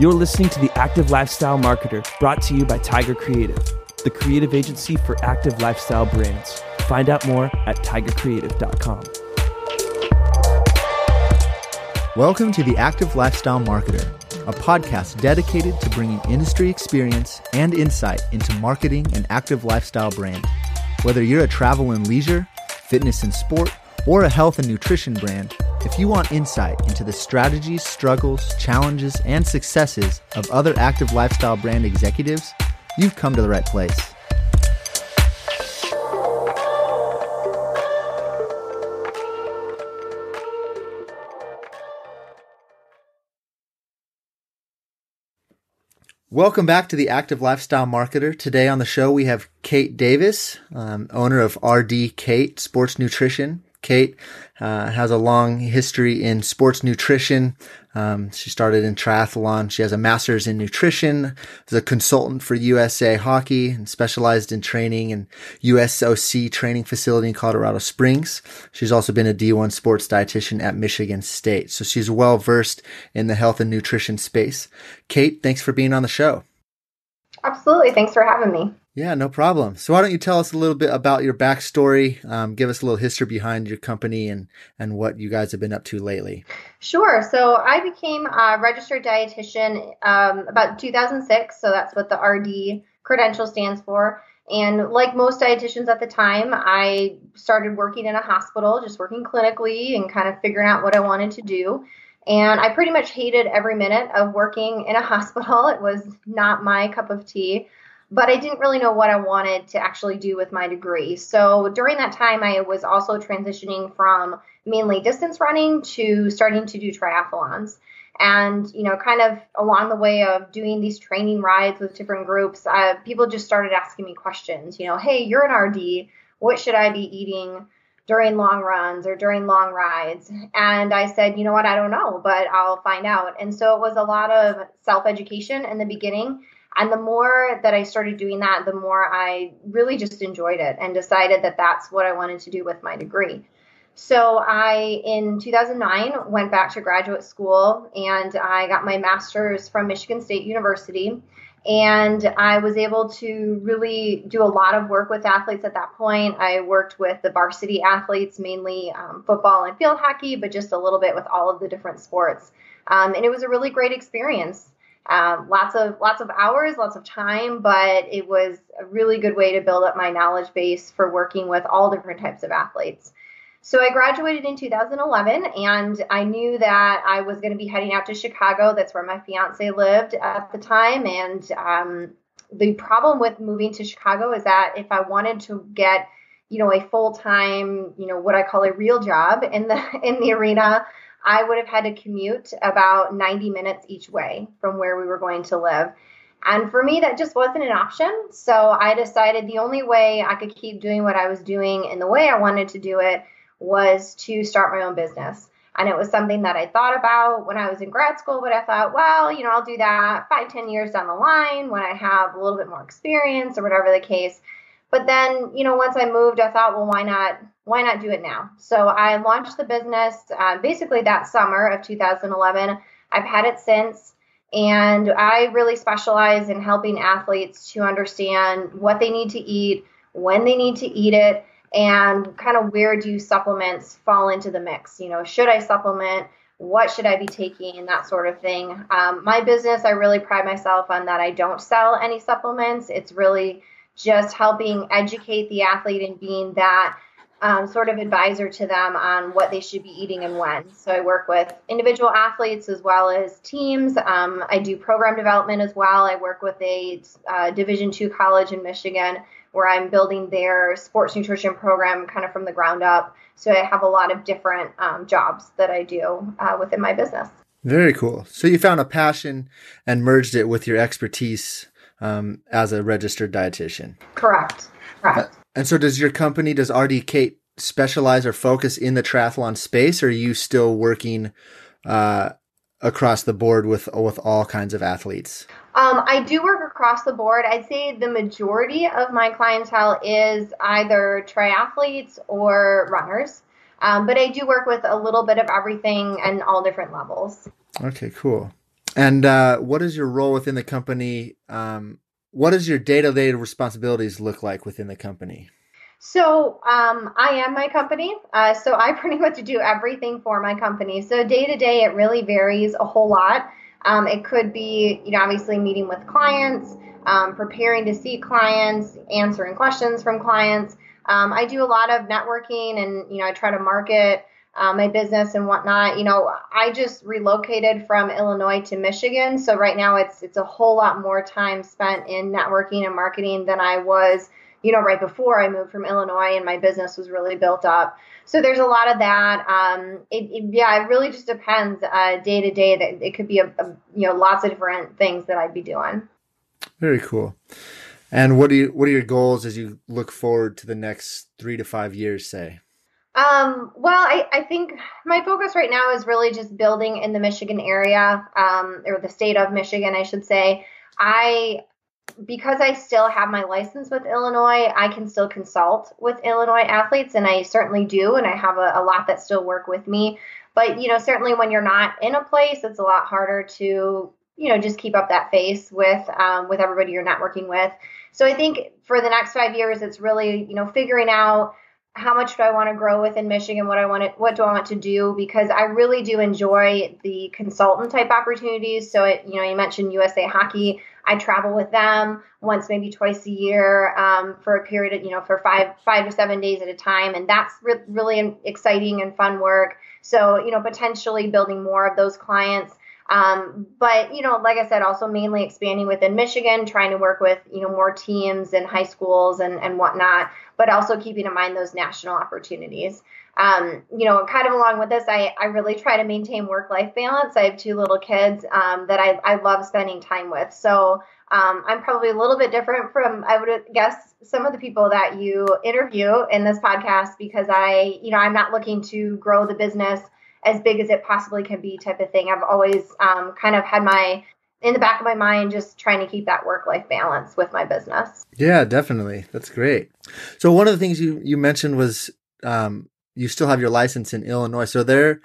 You're listening to The Active Lifestyle Marketer, brought to you by Tiger Creative, the creative agency for active lifestyle brands. Find out more at tigercreative.com. Welcome to The Active Lifestyle Marketer, a podcast dedicated to bringing industry experience and insight into marketing an active lifestyle brand. Whether you're a travel and leisure, fitness and sport, or a health and nutrition brand, if you want insight into the strategies, struggles, challenges, and successes of other active lifestyle brand executives, you've come to the right place. Welcome back to the Active Lifestyle Marketer. Today on the show, we have Kate Davis, um, owner of RD Kate Sports Nutrition. Kate uh, has a long history in sports nutrition. Um, she started in triathlon. She has a master's in nutrition, is a consultant for USA Hockey, and specialized in training in USOC training facility in Colorado Springs. She's also been a D1 sports dietitian at Michigan State. So she's well versed in the health and nutrition space. Kate, thanks for being on the show. Absolutely. Thanks for having me. Yeah, no problem. So why don't you tell us a little bit about your backstory? Um, give us a little history behind your company and and what you guys have been up to lately. Sure. So I became a registered dietitian um, about 2006. So that's what the RD credential stands for. And like most dietitians at the time, I started working in a hospital, just working clinically and kind of figuring out what I wanted to do. And I pretty much hated every minute of working in a hospital. It was not my cup of tea but I didn't really know what I wanted to actually do with my degree. So during that time, I was also transitioning from mainly distance running to starting to do triathlons. And, you know, kind of along the way of doing these training rides with different groups, uh, people just started asking me questions, you know, hey, you're an RD. What should I be eating during long runs or during long rides? And I said, you know what, I don't know, but I'll find out. And so it was a lot of self education in the beginning and the more that I started doing that, the more I really just enjoyed it and decided that that's what I wanted to do with my degree. So I, in 2009, went back to graduate school and I got my master's from Michigan State University. And I was able to really do a lot of work with athletes at that point. I worked with the varsity athletes, mainly um, football and field hockey, but just a little bit with all of the different sports. Um, and it was a really great experience. Um, lots of lots of hours, lots of time, but it was a really good way to build up my knowledge base for working with all different types of athletes. So I graduated in 2011, and I knew that I was going to be heading out to Chicago. That's where my fiance lived at the time, and um, the problem with moving to Chicago is that if I wanted to get you know a full time you know what I call a real job in the in the arena I would have had to commute about 90 minutes each way from where we were going to live. And for me, that just wasn't an option. So I decided the only way I could keep doing what I was doing in the way I wanted to do it was to start my own business. And it was something that I thought about when I was in grad school, but I thought, well, you know, I'll do that five, ten years down the line when I have a little bit more experience or whatever the case. But then, you know, once I moved, I thought, well, why not? Why not do it now? So I launched the business uh, basically that summer of 2011. I've had it since, and I really specialize in helping athletes to understand what they need to eat, when they need to eat it, and kind of where do supplements fall into the mix. You know, should I supplement? What should I be taking? And that sort of thing. Um, my business, I really pride myself on that I don't sell any supplements. It's really just helping educate the athlete and being that um, sort of advisor to them on what they should be eating and when. So I work with individual athletes as well as teams. Um, I do program development as well. I work with a uh, Division two college in Michigan where I'm building their sports nutrition program kind of from the ground up. So I have a lot of different um, jobs that I do uh, within my business. Very cool. So you found a passion and merged it with your expertise um, as a registered dietitian. Correct. Correct. Uh, and so, does your company, does RD Kate specialize or focus in the triathlon space, or are you still working uh, across the board with with all kinds of athletes? Um, I do work across the board. I'd say the majority of my clientele is either triathletes or runners. Um, but I do work with a little bit of everything and all different levels. Okay, cool. And uh, what is your role within the company? Um, what does your day to day responsibilities look like within the company? So um, I am my company. Uh, so I pretty much do everything for my company. So day to day, it really varies a whole lot. Um, it could be, you know, obviously meeting with clients, um, preparing to see clients, answering questions from clients. Um, I do a lot of networking, and you know, I try to market uh, my business and whatnot. You know, I just relocated from Illinois to Michigan, so right now it's it's a whole lot more time spent in networking and marketing than I was, you know, right before I moved from Illinois and my business was really built up. So there's a lot of that. Um, it, it, yeah, it really just depends uh, day to day. That it could be a, a you know lots of different things that I'd be doing. Very cool. And what do you what are your goals as you look forward to the next three to five years? Say. Um, well, I, I think my focus right now is really just building in the Michigan area, um, or the state of Michigan, I should say. I, because I still have my license with Illinois, I can still consult with Illinois athletes, and I certainly do, and I have a, a lot that still work with me. But you know, certainly when you're not in a place, it's a lot harder to you know just keep up that face with um, with everybody you're networking with. So I think for the next five years, it's really you know figuring out how much do I want to grow within Michigan? What I want to, what do I want to do? Because I really do enjoy the consultant type opportunities. So, it, you know, you mentioned USA Hockey. I travel with them once, maybe twice a year um, for a period of, you know, for five, five to seven days at a time, and that's re- really exciting and fun work. So, you know, potentially building more of those clients. Um, but you know, like I said, also mainly expanding within Michigan, trying to work with you know more teams and high schools and and whatnot, but also keeping in mind those national opportunities. Um, you know, kind of along with this, I, I really try to maintain work life balance. I have two little kids um, that I, I love spending time with. So um, I'm probably a little bit different from, I would guess, some of the people that you interview in this podcast because I, you know, I'm not looking to grow the business as big as it possibly can be type of thing. I've always um, kind of had my in the back of my mind just trying to keep that work life balance with my business. Yeah, definitely. That's great. So one of the things you you mentioned was um, you still have your license in Illinois. So there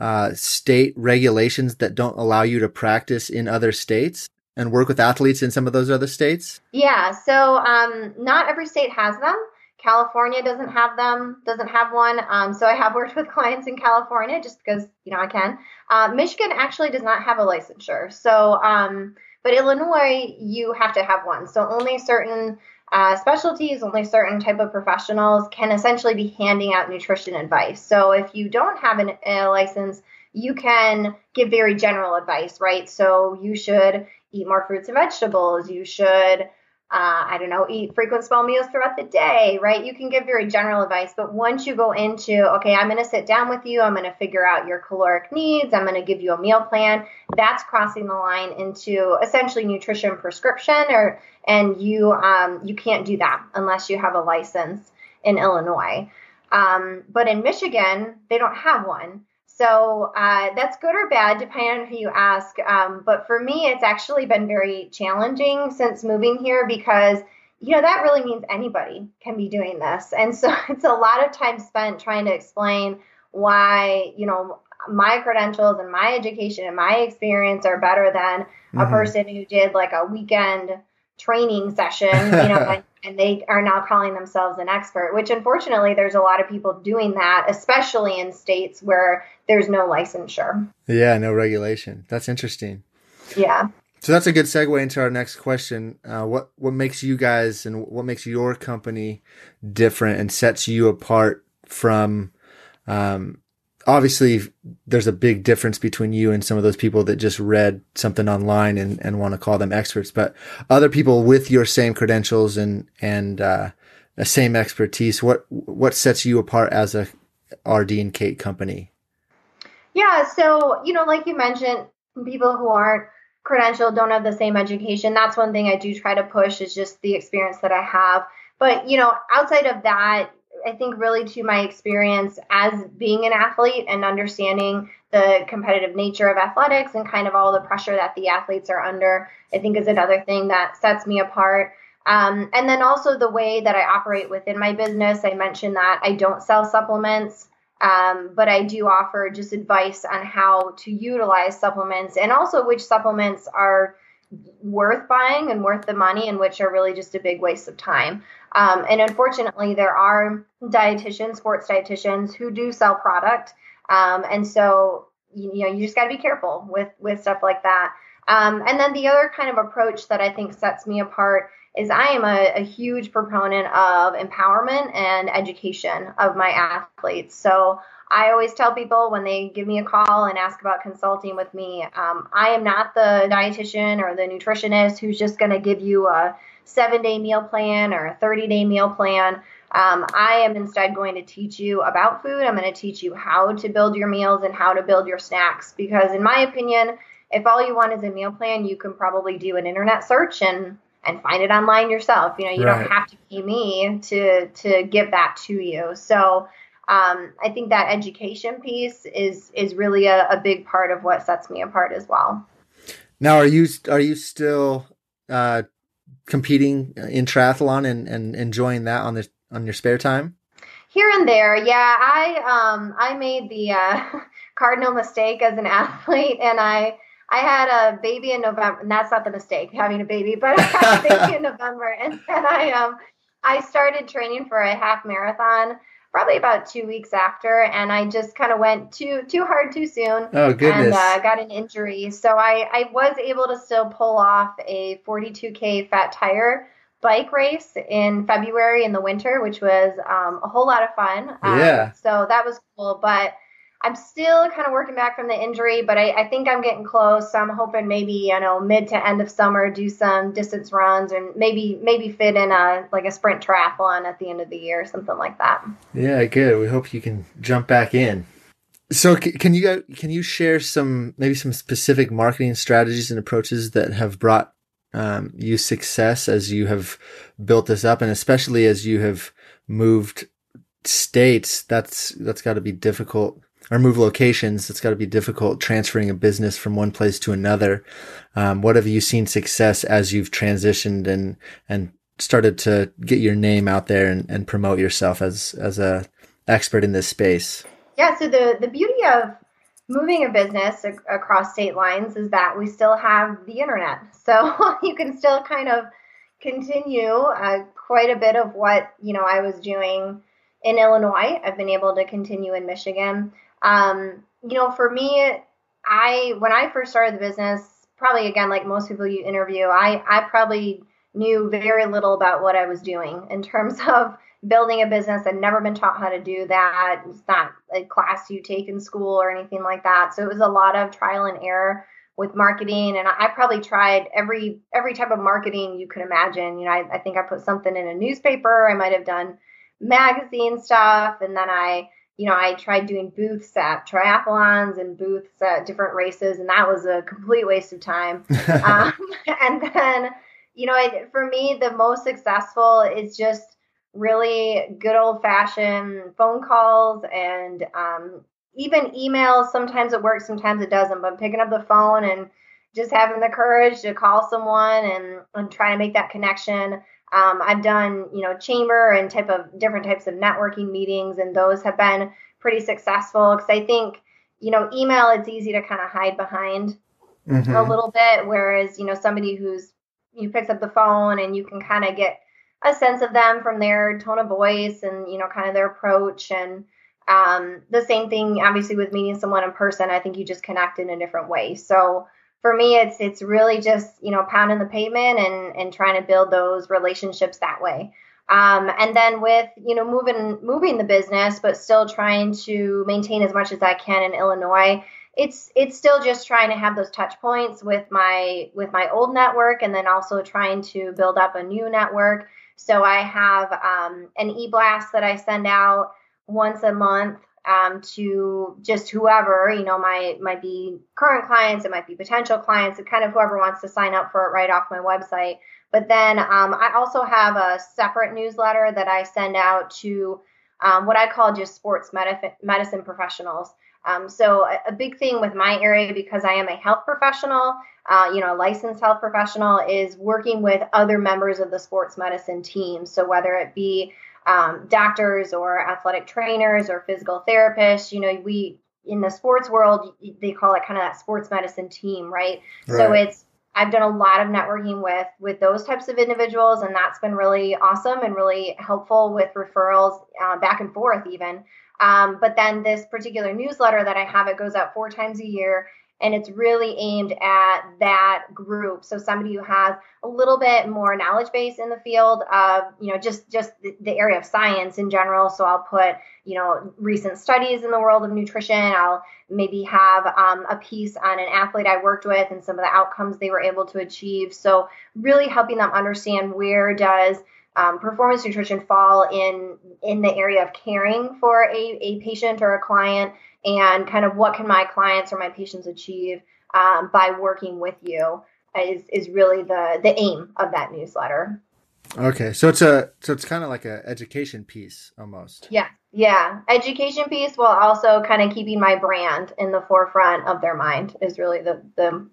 uh, state regulations that don't allow you to practice in other states and work with athletes in some of those other states? Yeah, so um, not every state has them. California doesn't have them, doesn't have one. Um, so I have worked with clients in California just because, you know, I can. Uh, Michigan actually does not have a licensure. So, um, but Illinois, you have to have one. So only certain uh, specialties, only certain type of professionals can essentially be handing out nutrition advice. So if you don't have an, a license, you can give very general advice, right? So you should eat more fruits and vegetables. You should uh, I don't know, eat frequent small meals throughout the day, right? You can give very general advice, but once you go into, okay, I'm going to sit down with you, I'm going to figure out your caloric needs, I'm going to give you a meal plan, that's crossing the line into essentially nutrition prescription, or and you um, you can't do that unless you have a license in Illinois. Um, but in Michigan, they don't have one. So uh, that's good or bad, depending on who you ask. Um, but for me, it's actually been very challenging since moving here because, you know, that really means anybody can be doing this. And so it's a lot of time spent trying to explain why, you know, my credentials and my education and my experience are better than mm-hmm. a person who did like a weekend training session, you know, and they are now calling themselves an expert, which unfortunately there's a lot of people doing that, especially in states where there's no licensure. Yeah, no regulation. That's interesting. Yeah. So that's a good segue into our next question. Uh, what what makes you guys and what makes your company different and sets you apart from um, obviously there's a big difference between you and some of those people that just read something online and, and want to call them experts, but other people with your same credentials and, and, uh, the same expertise, what, what sets you apart as a RD and Kate company? Yeah. So, you know, like you mentioned, people who aren't credentialed don't have the same education. That's one thing I do try to push is just the experience that I have. But, you know, outside of that, I think really to my experience as being an athlete and understanding the competitive nature of athletics and kind of all the pressure that the athletes are under, I think is another thing that sets me apart. Um, and then also the way that I operate within my business. I mentioned that I don't sell supplements. Um, but I do offer just advice on how to utilize supplements and also which supplements are worth buying and worth the money and which are really just a big waste of time. Um, and unfortunately, there are dietitians, sports dietitians, who do sell product. Um, and so, you, you, know, you just got to be careful with, with stuff like that. Um, and then the other kind of approach that I think sets me apart is I am a, a, huge proponent of empowerment and education of my athletes. So I always tell people when they give me a call and ask about consulting with me, um, I am not the dietitian or the nutritionist who's just going to give you a seven day meal plan or a 30 day meal plan. Um, I am instead going to teach you about food. I'm going to teach you how to build your meals and how to build your snacks. Because, in my opinion, if all you want is a meal plan, you can probably do an internet search and and find it online yourself. You know, you right. don't have to pay me to to give that to you. So um, I think that education piece is is really a, a, big part of what sets me apart as well. Now, are you are you still uh, competing in triathlon and, and enjoying that on the on your spare time? Here and there, yeah. I um I made the uh, cardinal mistake as an athlete, and I I had a baby in November, and that's not the mistake having a baby, but I had a baby in November, and then I um I started training for a half marathon probably about two weeks after, and I just kind of went too too hard too soon. Oh goodness! And uh, got an injury, so I I was able to still pull off a 42k fat tire bike race in February in the winter, which was um, a whole lot of fun. Um, yeah. So that was cool, but I'm still kind of working back from the injury, but I, I, think I'm getting close. So I'm hoping maybe you know mid to end of summer do some distance runs and maybe maybe fit in a like a sprint triathlon at the end of the year, or something like that. Yeah, good. We hope you can jump back in. So can you can you share some maybe some specific marketing strategies and approaches that have brought um, you success as you have built this up, and especially as you have moved states? That's that's got to be difficult or move locations, it's got to be difficult transferring a business from one place to another. Um, what have you seen success as you've transitioned and and started to get your name out there and, and promote yourself as as a expert in this space? Yeah, so the the beauty of moving a business ac- across state lines is that we still have the internet, so you can still kind of continue uh, quite a bit of what you know I was doing in Illinois. I've been able to continue in Michigan. Um, you know, for me, I when I first started the business, probably again like most people you interview, I I probably knew very little about what I was doing in terms of building a business. I'd never been taught how to do that. It's not a class you take in school or anything like that. So it was a lot of trial and error with marketing and I probably tried every every type of marketing you could imagine. You know, I, I think I put something in a newspaper, I might have done magazine stuff, and then I you know, I tried doing booths at triathlons and booths at different races, and that was a complete waste of time. um, and then, you know, I, for me, the most successful is just really good old fashioned phone calls and um, even emails. Sometimes it works, sometimes it doesn't, but picking up the phone and just having the courage to call someone and, and try to make that connection. Um, I've done, you know, chamber and type of different types of networking meetings, and those have been pretty successful because I think, you know, email it's easy to kind of hide behind mm-hmm. a little bit, whereas you know somebody who's you picks up the phone and you can kind of get a sense of them from their tone of voice and you know kind of their approach and um, the same thing obviously with meeting someone in person i think you just connect in a different way so for me it's it's really just you know pounding the pavement and and trying to build those relationships that way. Um, and then with you know moving moving the business but still trying to maintain as much as i can in illinois it's it's still just trying to have those touch points with my with my old network and then also trying to build up a new network. So i have um, an e-blast that i send out once a month um, to just whoever you know might might be current clients it might be potential clients kind of whoever wants to sign up for it right off my website. But then um, i also have a separate newsletter that i send out to um, what i call just sports medicine, medicine professionals. Um, so a, a, big thing with my area because i am a health professional uh, you know a licensed health professional is working with other members of the sports medicine team. So whether it be um, doctors or athletic trainers or physical therapists. You know, we in the sports world they call it kind of that sports medicine team, right? right? So it's I've done a lot of networking with with those types of individuals, and that's been really awesome and really helpful with referrals uh, back and forth even. Um, but then this particular newsletter that I have, it goes out four times a year and it's really aimed at that group. So somebody who has a little bit more knowledge base in the field of you know just just the, the, area of science in general. So i'll put you know recent studies in the world of nutrition. I'll maybe have um, a piece on an athlete i worked with and some of the outcomes they were able to achieve. So really helping them understand where does um, performance nutrition fall in in the area of caring for a, a patient or a client and kind of what can my clients or my patients achieve um, by working with you is is really the the aim of that newsletter. Okay, so it's a so it's kind of like a education piece almost. Yeah, yeah, education piece while also kind of keeping my brand in the forefront of their mind is really the the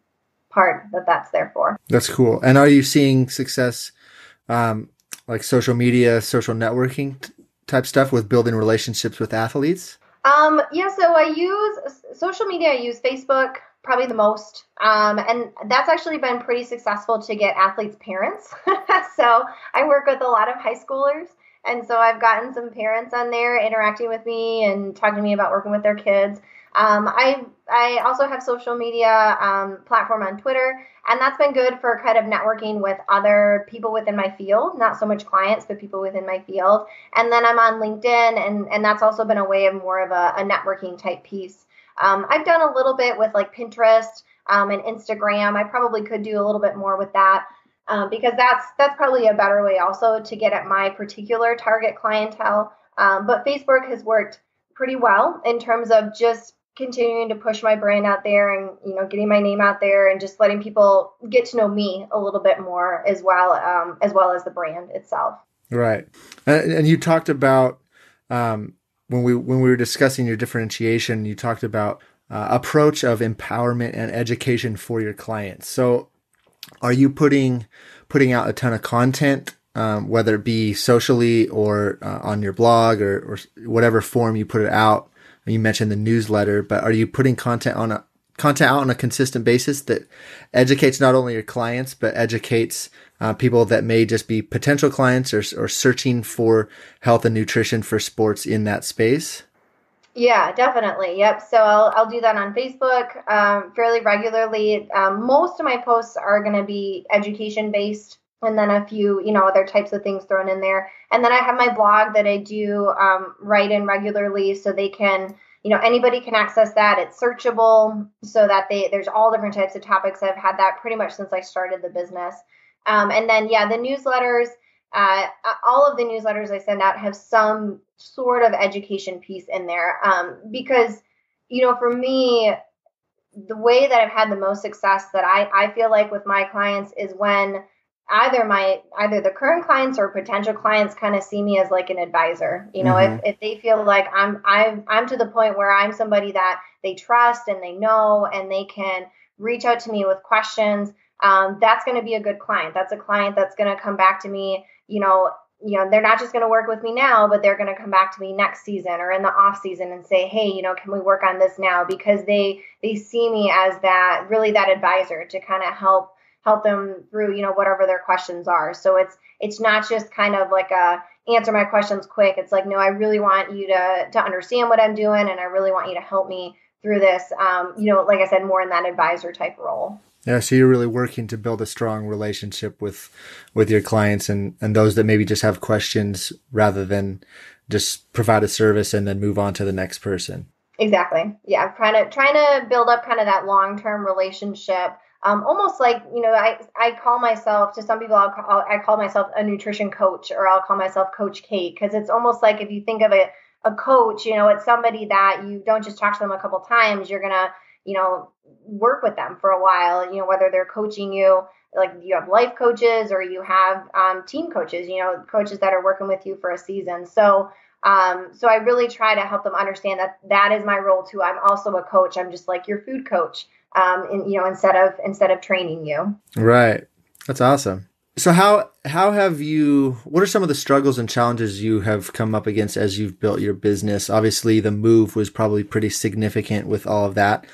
part that that's there for. That's cool. And are you seeing success, um, like social media, social networking type stuff with building relationships with athletes? Um, yeah, so I use social media. I use Facebook probably the most, um, and that's actually been pretty successful to get athletes' parents. so I work with a lot of high schoolers, and so I've gotten some parents on there interacting with me and talking to me about working with their kids. Um, I I also have social media um, platform on Twitter, and that's been good for kind of networking with other people within my field, not so much clients, but people within my field. And then I'm on LinkedIn, and and that's also been a way of more of a, a networking type piece. Um, I've done a little bit with like Pinterest um, and Instagram. I probably could do a little bit more with that. Um, because that's that's probably a better way also to get at my particular target clientele. Um, but Facebook has worked pretty well in terms of just continuing to push my brand out there and you know getting my name out there and just letting people get to know me a little bit more as well um, as well as the brand itself. Right. And, and you talked about um, when we when we were discussing your differentiation you talked about uh, approach of empowerment and education for your clients. So are you putting putting out a ton of content um, whether it be socially or uh, on your blog or, or whatever form you put it out you mentioned the newsletter, but are you putting content on a content out on a consistent basis that educates not only your clients but educates uh, people that may just be potential clients or, or searching for health and nutrition for sports in that space? Yeah, definitely. Yep. So I'll, I'll do that on Facebook um, fairly regularly. Um, most of my posts are going to be education based and then a few, you know, other types of things thrown in there. And then I have my blog that I do um, write in regularly, so they can, you know, anybody can access that. It's searchable, so that they there's all different types of topics. I've had that pretty much since I started the business. Um, and then yeah, the newsletters. Uh, all of the newsletters I send out have some sort of education piece in there um, because, you know, for me, the way that I've had the most success that I, I feel like with my clients is when either my either the current clients or potential clients kind of see me as like an advisor. You know mm-hmm. if, if they feel like i'm i'm i'm to the point where i'm somebody that they trust and they know and they can reach out to me with questions um, that's going to be a good client. That's a client that's going to come back to me you know you know they're not just going to work with me now but they're going to come back to me next season or in the off season and say hey you know can we work on this now? Because they they see me as that really that advisor to kind of help help them through you know whatever their questions are. So it's it's not just kind of like a answer my questions quick. It's like no i really want you to to understand what i'm doing and i really want you to help me through this um, you know like i said more in that advisor type role. Yeah so you're really working to build a strong relationship with with your clients and and those that maybe just have questions rather than just provide a service and then move on to the next person. Exactly. Yeah trying to trying to build up kind of that long-term relationship um, almost like you know I, I call myself to some people I'll I call myself a nutrition coach or I'll call myself Coach Kate because it's almost like if you think of it a coach you know it's somebody that you don't just talk to them a couple times you're gonna you know work with them for a while you know whether they're coaching you like you have life coaches or you have um, team coaches you know coaches that are working with you for a season so um, so I really try to help them understand that that is my role too. I'm also a coach. I'm just like your food coach um, in, you know, instead of instead of training you. Right. That's awesome. so how how have you what are some of the struggles and challenges you have come up against as you've built your business obviously the move was probably pretty significant with all of that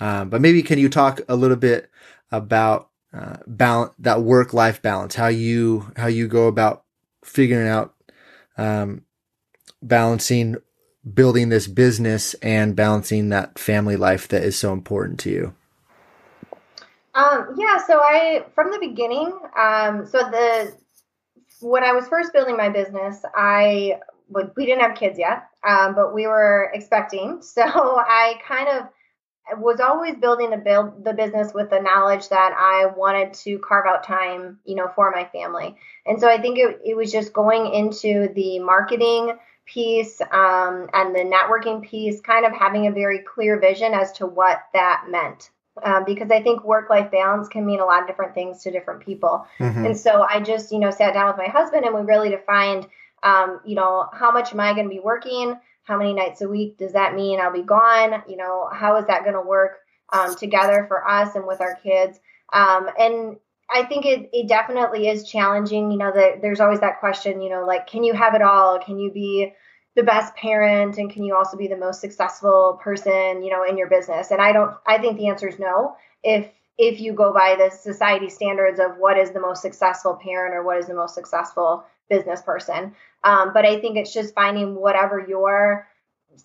um, but maybe can you talk a little bit about uh, balance that work life balance how you how you go about figuring out um, balancing building this business and balancing that family life that is so important to you um, yeah, so I from the beginning, um, so the when I was first building my business, I we didn't have kids yet, um, but we were expecting. So I kind of was always building the build the business with the knowledge that I wanted to carve out time, you know, for my family. And so I think it, it was just going into the marketing piece um, and the networking piece, kind of having a very clear vision as to what that meant um, because I think work life balance can mean a lot of different things to different people. Mm-hmm. And so I just, you know, sat down with my husband and we really defined, um, you know, how much am I going to be working? How many nights a week does that mean I'll be gone? You know, how is that going to work um, together for us and with our kids? Um, and I think it, it definitely is challenging. You know, that there's always that question, you know, like, can you have it all? Can you be the best parent and can you also be the most successful person you know in your business? And i don't i think the answer is no. If if you go by the society standards of what is the most successful parent or what is the most successful business person. Um, but i think it's just finding whatever your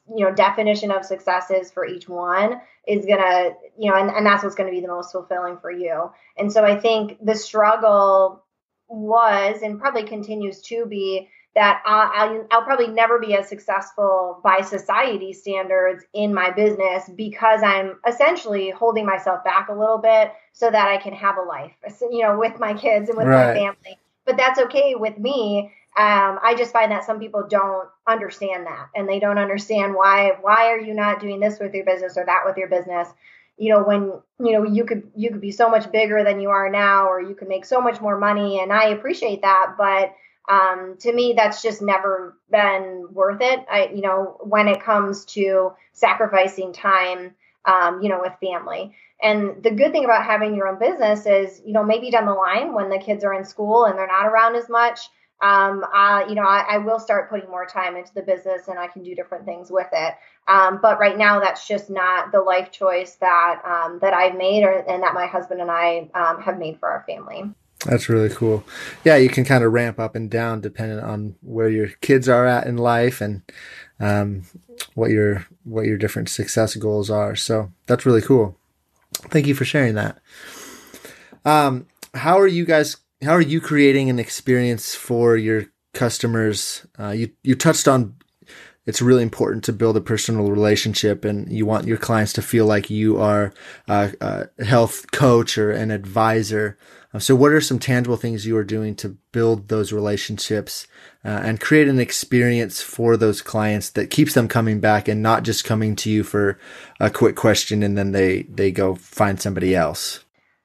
you know definition of success is for each one is gonna you know and, and that's what's to be the most fulfilling for you. And so i think the struggle was and probably continues to be that I'll, I'll, probably never be as successful by society standards in my business because I'm essentially holding myself back a little bit so that I can have a life, you know, with my kids and with right. my family. But that's okay with me. Um, I just find that some people don't understand that, and they don't understand why. Why are you not doing this with your business or that with your business? You know, when you know you could you could be so much bigger than you are now, or you could make so much more money, and I appreciate that, but um, to me that's just never been worth it. I you know when it comes to sacrificing time um, you know with family. And the good thing about having your own business is you know maybe down the line when the kids are in school and they're not around as much um, uh, you know I, I, will start putting more time into the business and i can do different things with it. Um, but right now that's just not the life choice that um, that i've made or, and that my husband and i um, have made for our family that's really cool. Yeah, you can kind of ramp up and down depending on where your kids are at in life and um, what your what your different success goals are. So that's really cool. Thank you for sharing that. Um, how are you guys? How are you creating an experience for your customers? Uh, you you touched on it's really important to build a personal relationship and you want your clients to feel like you are a, a health coach or an advisor. Uh, so what are some tangible things you are doing to build those relationships uh, and create an experience for those clients that keeps them coming back and not just coming to you for a quick question and then they, they go find somebody else?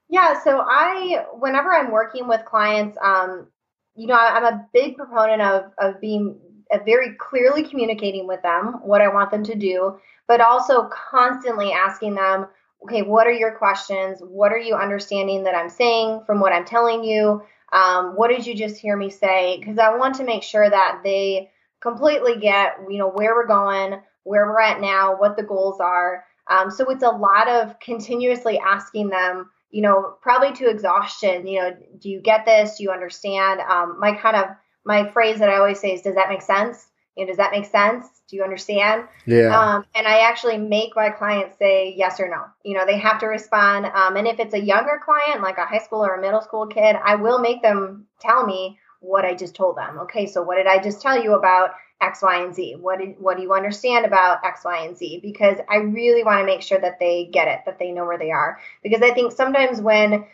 Yeah. So I, whenever I'm working with clients, um, you know, I'm a big proponent of, of being very clearly communicating with them what I want them to do, but also constantly asking them, okay, what are your questions? What are you understanding that I'm saying from what I'm telling you? Um, what did you just hear me say? Because I want to make sure that they completely get, you know, where we're going, where we're at now, what the goals are. Um, so it's a lot of continuously asking them, you know, probably to exhaustion. You know, do you get this? Do you understand? Um, my kind of my phrase that I always say is, "Does that make sense?" You know, does that make sense? Do you understand? Yeah. Um, and I actually make my clients say yes or no. You know, they have to respond. Um, and if it's a younger client, like a high school or a middle school kid, I will make them tell me what I just told them. Okay, so what did I just tell you about X, Y, and Z? What did what do you understand about X, Y, and Z? Because I really want to make sure that they get it, that they know where they are. Because I think sometimes when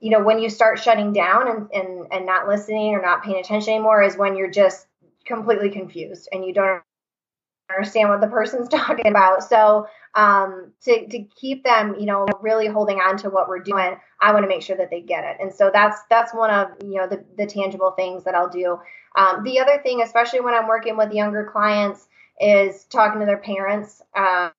you know when you start shutting down and, and and not listening or not paying attention anymore is when you're just completely confused and you don't understand what the person's talking about so um, to, to keep them you know really holding on to what we're doing i want to make sure that they get it and so that's that's one of you know the, the tangible things that i'll do um, the other thing especially when i'm working with younger clients is talking to their parents um,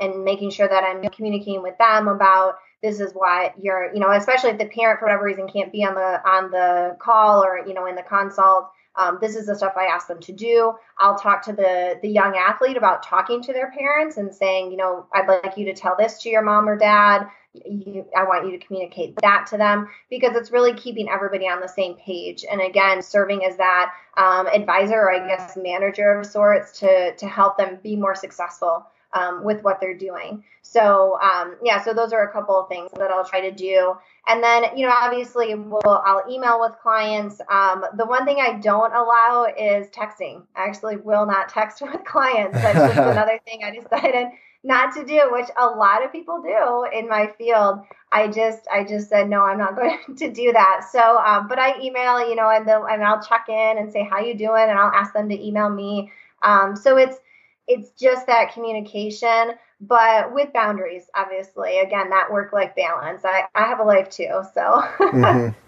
and making sure that I'm communicating with them about this is what you're, you know, especially if the parent for whatever reason can't be on the on the call or you know in the consult. Um, this is the stuff I ask them to do. I'll talk to the the young athlete about talking to their parents and saying, you know, I'd like you to tell this to your mom or dad. You, I want you to communicate that to them because it's really keeping everybody on the same page. And again, serving as that um, advisor or I guess manager of sorts to to help them be more successful um, with what they're doing. So um, yeah, so those are a couple of things that I'll try to do. And then you know, obviously, we'll I'll email with clients. Um, the one thing I don't allow is texting. I actually will not text with clients. That's just another thing I decided not to do, which a lot of people do in my field. I just I just said no, I'm not going to do that. So, um, but I email, you know, and, the, and I'll check in and say how you doing, and I'll ask them to email me. Um, so it's it's just that communication, but with boundaries, obviously. Again, that work life balance. I, I have a life too. So mm-hmm.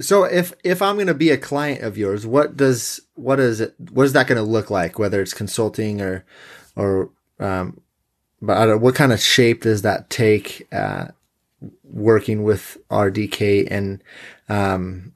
So if if I'm going to be a client of yours, what does what is it what is that going to look like? Whether it's consulting or or um, but what kind of shape does that take? Uh, working with RDK and um,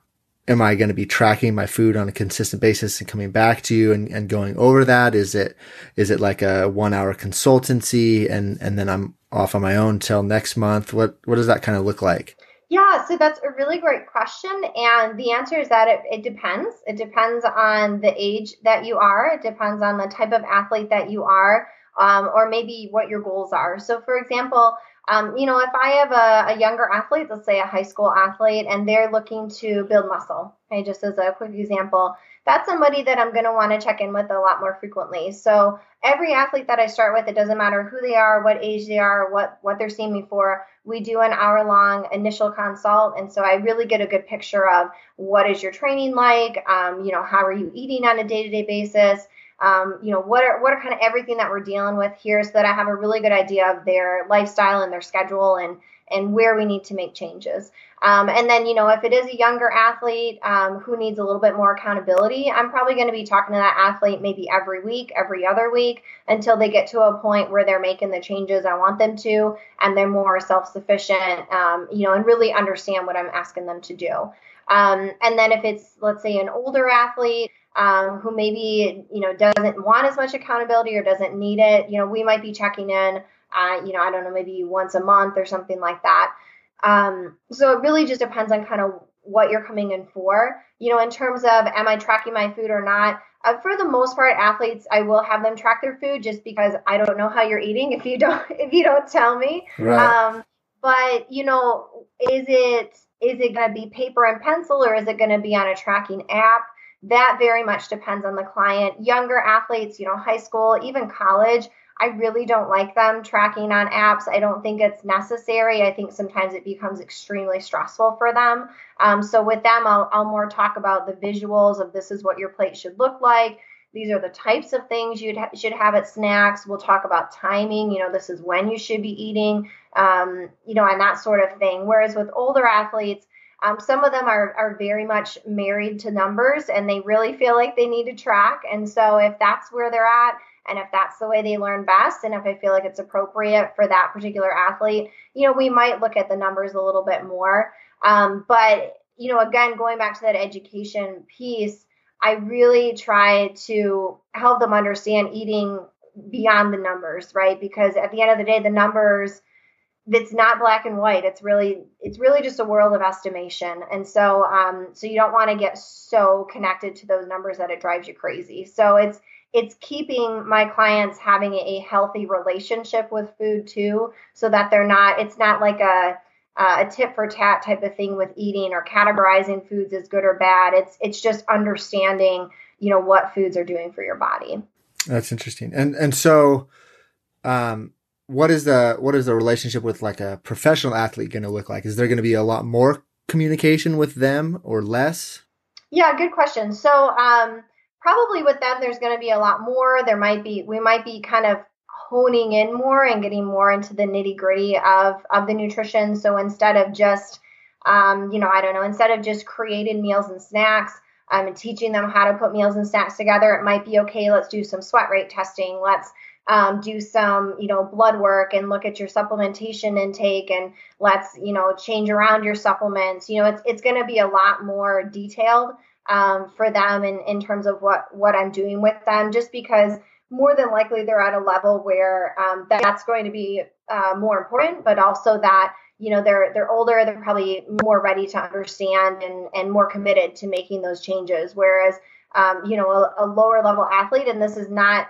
am I going to be tracking my food on a consistent basis and coming back to you and, and going over that? Is it, is it like a one hour consultancy and, and then I'm off on my own till next month? What, what does that kind of look like? Yeah, so that's a really great question. And the answer is that it, it depends. It depends on the age that you are, it depends on the type of athlete that you are, um, or maybe what your goals are. So, for example, um, you know, if I have a, a, younger athlete, let's say a high school athlete, and they're looking to build muscle, okay, just as a quick example, that's somebody that I'm going to want to check in with a lot more frequently. So every athlete that I start with, it doesn't matter who they are, what age they are, what what they're seeing me for. We do an hour long initial consult, and so I really get a good picture of what is your training like. Um, you know, how are you eating on a day to day basis? Um, you know, what are what are kind of everything that we're dealing with here, so that I have a really good idea of their lifestyle and their schedule and and where we need to make changes. Um, and then, you know, if it is a younger athlete um, who needs a little bit more accountability, I'm probably going to be talking to that athlete maybe every week, every other week, until they get to a point where they're making the changes I want them to, and they're more self-sufficient, um, you know, and really understand what I'm asking them to do. Um, and then if it's, let's say, an older athlete, um, who maybe you know doesn't want as much accountability or doesn't need it you know we might be checking in uh, you know i don't know maybe once a month or something like that. Um, so it really just depends on kind of what you're coming in for. You know in terms of am i tracking my food or not? Uh, for the most part athletes i will have them track their food just because i don't know how you're eating if you don't if you don't tell me. Right. um, but you know is it is it going to be paper and pencil or is it going to be on a tracking app that very much depends on the client. Younger athletes, you know, high school, even college, I really don't like them tracking on apps. I don't think it's necessary. I think sometimes it becomes extremely stressful for them. Um, so with them, I'll, I'll more talk about the visuals of this is what your plate should look like. These are the types of things you ha- should have at snacks. We'll talk about timing. You know, this is when you should be eating, um, you know, and that sort of thing. Whereas with older athletes, um, some of them are, are very much married to numbers and they really feel like they need to track. And so, if that's where they're at, and if that's the way they learn best, and if I feel like it's appropriate for that particular athlete, you know, we might look at the numbers a little bit more. Um, but, you know, again, going back to that education piece, I really try to help them understand eating beyond the numbers, right? Because at the end of the day, the numbers it's not black and white. It's really it's really just a world of estimation. And so um so you don't want to get so connected to those numbers that it drives you crazy. So it's it's keeping my clients having a healthy relationship with food too so that they're not it's not like a a tip for tat type of thing with eating or categorizing foods as good or bad it's it's just understanding you know what foods are doing for your body that's interesting and and so um what is the what is the relationship with like a professional athlete going to look like? Is there going to be a lot more communication with them or less? Yeah, good question. So um, probably with them, there's going to be a lot more. There might be we might be kind of honing in more and getting more into the nitty gritty of of the nutrition. So instead of just um, you know, I don't know, instead of just creating meals and snacks, um, and teaching them how to put meals and snacks together, it might be okay. Let's do some sweat rate testing. Let's um, do some, you know, blood work and look at your supplementation intake and let's, you know, change around your supplements. You know, it's it's going to be a lot more detailed um, for them in in terms of what what I'm doing with them, just because more than likely they're at a level where um, that's going to be uh, more important, but also that you know they're they're older, they're probably more ready to understand and and more committed to making those changes. Whereas um, you know a, a lower level athlete, and this is not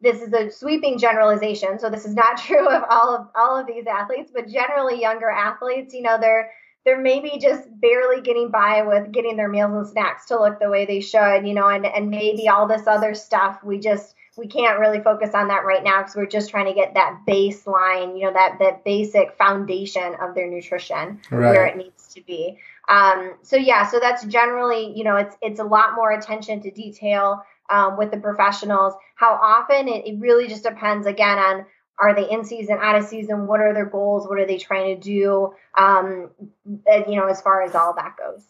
this is a sweeping generalization, so this is not true of all of all of these athletes, but generally younger athletes, you know, they're they're maybe just barely getting by with getting their meals and snacks to look the way they should, you know, and and maybe all this other stuff we just we can't really focus on that right now because we're just trying to get that baseline, you know, that that basic foundation of their nutrition right. where it needs to be. Um, so yeah, so that's generally, you know, it's it's a lot more attention to detail um, with the professionals. How often it, it really just depends again on are they in season, out of season? What are their goals? What are they trying to do? Um, you know, as far as all that goes.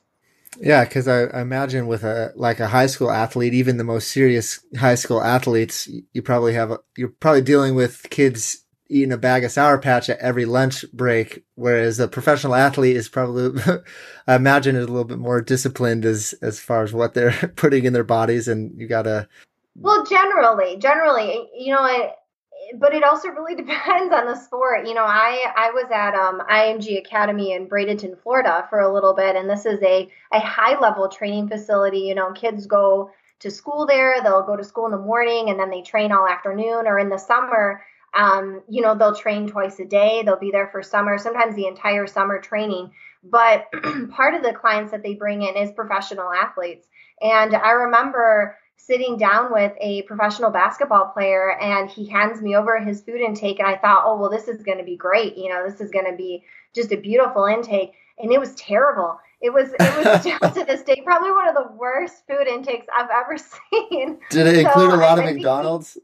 Yeah, because I, I, imagine with a like a high school athlete, even the most serious high school athletes, you probably have a, you're probably dealing with kids eating a bag of sour patch at every lunch break, whereas a professional athlete is probably I imagine is a little bit more disciplined as as far as what they're putting in their bodies, and you gotta. Well, generally, generally, you know, but it also really depends on the sport. You know, I I was at um, IMG Academy in Bradenton, Florida, for a little bit, and this is a a high level training facility. You know, kids go to school there. They'll go to school in the morning, and then they train all afternoon. Or in the summer, um, you know, they'll train twice a day. They'll be there for summer, sometimes the entire summer training. But part of the clients that they bring in is professional athletes. And I remember sitting down with a professional basketball player and he hands me over his food intake and I thought, "Oh, well this is going to be great. You know, this is going to be just a beautiful intake." And it was terrible. It was it was still to this day probably one of the worst food intakes I've ever seen. Did it include so a lot I, of I McDonald's? He,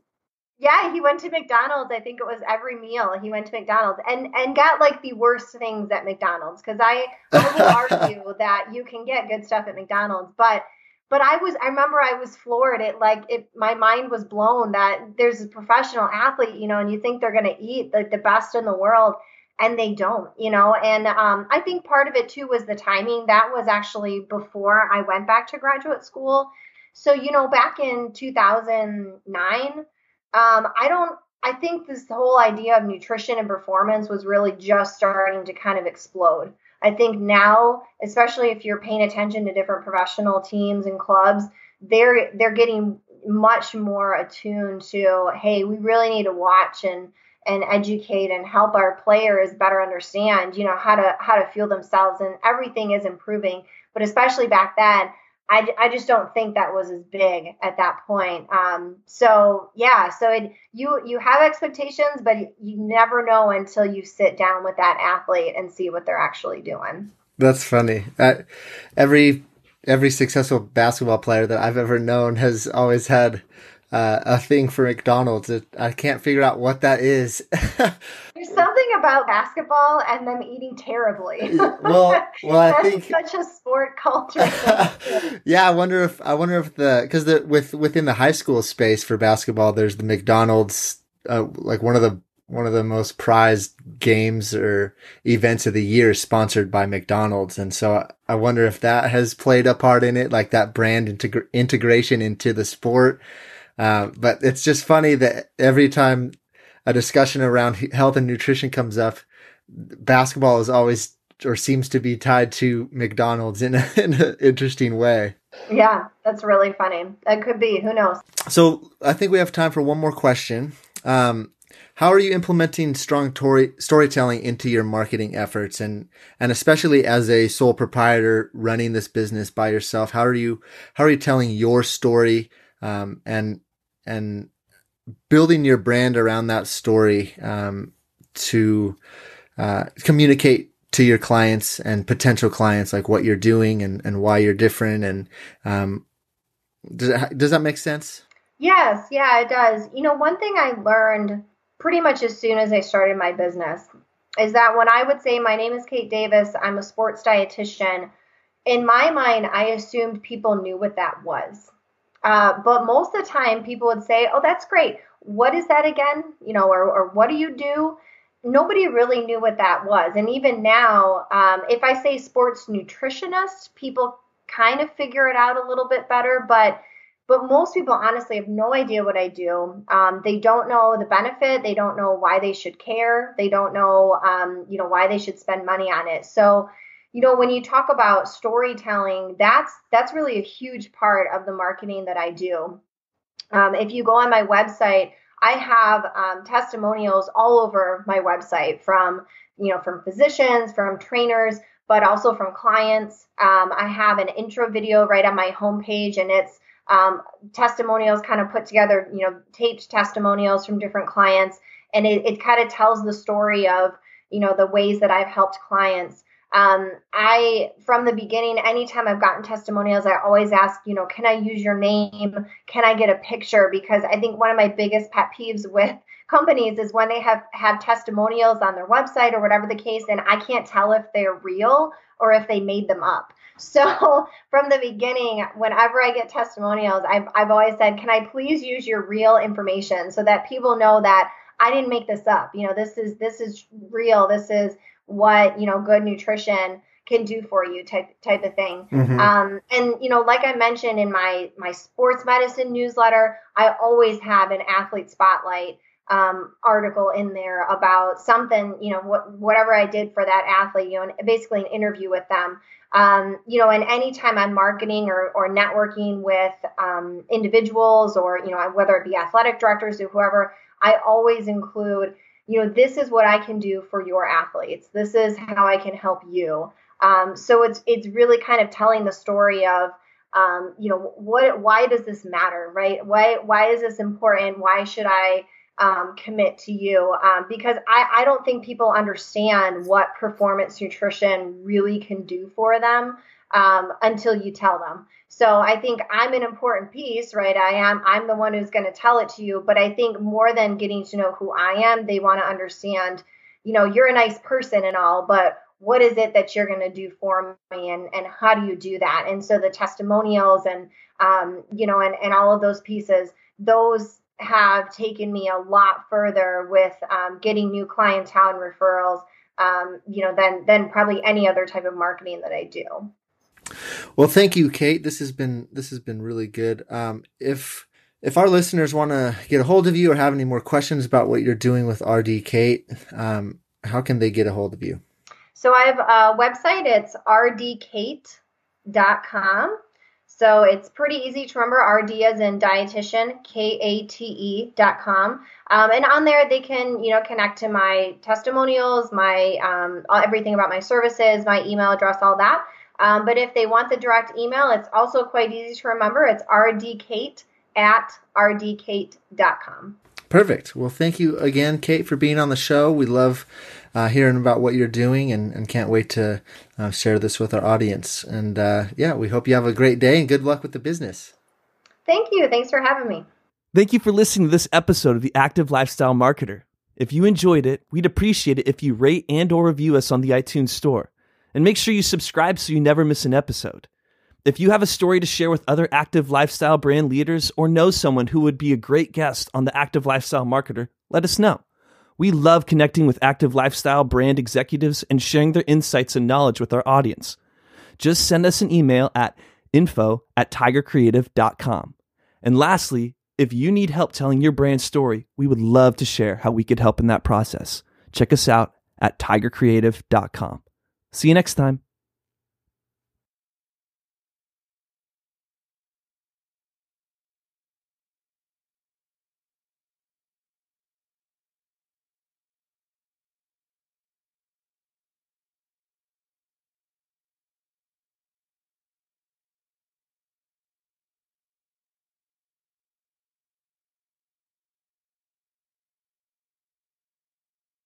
yeah, he went to McDonald's. I think it was every meal he went to McDonald's and and got like the worst things at McDonald's because I, I will argue that you can get good stuff at McDonald's, but but I was I remember I was floored. It like it my mind was blown that there's a professional athlete, you know, and you think they're gonna eat like the best in the world and they don't, you know. And um, I think part of it too was the timing. That was actually before I went back to graduate school. So, you know, back in 2009, um, I don't I think this whole idea of nutrition and performance was really just starting to kind of explode. I think now, especially if you're paying attention to different professional teams and clubs, they're they're getting much more attuned to, hey, we really need to watch and and educate and help our players better understand, you know, how to how to feel themselves and everything is improving. But especially back then, I, I just don't think that was as big at that point. Um, so yeah, so it, you you have expectations, but you never know until you sit down with that athlete and see what they're actually doing. That's funny. Uh, every every successful basketball player that I've ever known has always had uh, a thing for McDonald's. I can't figure out what that is. There's about basketball and them eating terribly. well, well, I think such a sport culture. yeah, I wonder if I wonder if the because the with within the high school space for basketball, there's the McDonald's, uh, like one of the one of the most prized games or events of the year sponsored by McDonald's. And so I wonder if that has played a part in it, like that brand integ- integration into the sport. Uh, but it's just funny that every time a discussion around health and nutrition comes up, basketball is always or seems to be tied to McDonald's in, a, in an interesting way. Yeah, that's really funny. That could be. Who knows? So I think we have time for one more question. Um, how are you implementing strong tori- storytelling into your marketing efforts and and especially as a sole proprietor running this business by yourself how are you how are you telling your story um, and and building your brand around that story um, to uh, communicate to your clients and potential clients like what you're doing and, and why you're different and um, does, does that make sense? Yes. Yeah it does. You know one thing i learned pretty much as soon as i started my business is that when i would say my name is kate davis i'm a sports dietitian in my mind i assumed people knew what that was Uh, but most of the time, people would say, "Oh, that's great. What is that again? You know, or or what do you do?" Nobody really knew what that was, and even now, um, if I say sports nutritionist, people kind of figure it out a little bit better, but but most people honestly have no idea what I do. Um, they don't know the benefit. They don't know why they should care. They don't know, um, you know, why they should spend money on it. So, you know, when you talk about storytelling, that's that's really a huge part of the marketing that I do. Um, if you go on my website, I have um, testimonials all over my website from you know from physicians, from trainers, but also from clients. Um, I have an intro video right on my homepage, and it's um, testimonials kind of put together, you know, taped testimonials from different clients. And it, it kind of tells the story of, you know, the ways that I've helped clients. Um, I, from the beginning, anytime I've gotten testimonials, I always ask, you know, can I use your name? Can I get a picture? Because I think one of my biggest pet peeves with companies is when they have have testimonials on their website or whatever the case, and I can't tell if they're real or if they made them up. So from the beginning, whenever I get testimonials, I've, I've always said, can I please use your real information so that people know that I didn't make this up. You know, this is this is real. This is what you know good nutrition can do for you type type of thing. Mm-hmm. Um, and you know, like I mentioned in my my sports medicine newsletter, I always have an athlete spotlight um, article in there about something, you know, what, whatever I did for that athlete, you know, basically an interview with them. Um, you know, and anytime I'm marketing or, or networking with um, individuals or, you know, whether it be athletic directors or whoever, I always include, you know, this is what I can do for your athletes. This is how I can help you. Um, so it's it's really kind of telling the story of, um, you know, what why does this matter, right? Why why is this important? Why should I um, commit to you um, because I, I don't think people understand what performance nutrition really can do for them um, until you tell them. So I think I'm an important piece, right? I am. I'm the one who's going to tell it to you. But I think more than getting to know who I am, they want to understand. You know, you're a nice person and all, but what is it that you're going to do for me, and and how do you do that? And so the testimonials and um, you know, and and all of those pieces, those have taken me a lot further with um, getting new clientele and referrals, um, you know, than than probably any other type of marketing that I do. Well, thank you, Kate. This has been this has been really good. Um, if if our listeners want to get a hold of you or have any more questions about what you're doing with RD Kate, um, how can they get a hold of you? So I have a website. It's rdkate.com. So it's pretty easy to remember. RD as in dietitian, K A T E dot com. Um, and on there, they can, you know, connect to my testimonials, my um, everything about my services, my email address, all that. Um, but if they want the direct email, it's also quite easy to remember. It's rdkate at rdkate.com. Perfect. Well, thank you again, Kate, for being on the show. We love uh, hearing about what you're doing and, and can't wait to uh, share this with our audience. And uh, yeah, we hope you have a great day and good luck with the business. Thank you. Thanks for having me. Thank you for listening to this episode of the Active Lifestyle Marketer. If you enjoyed it, we'd appreciate it if you rate and or review us on the iTunes store. And make sure you subscribe so you never miss an episode. If you have a story to share with other active lifestyle brand leaders or know someone who would be a great guest on the Active Lifestyle Marketer, let us know. We love connecting with active lifestyle brand executives and sharing their insights and knowledge with our audience. Just send us an email at info at tigercreative.com. And lastly, if you need help telling your brand story, we would love to share how we could help in that process. Check us out at tigercreative.com. See you next time.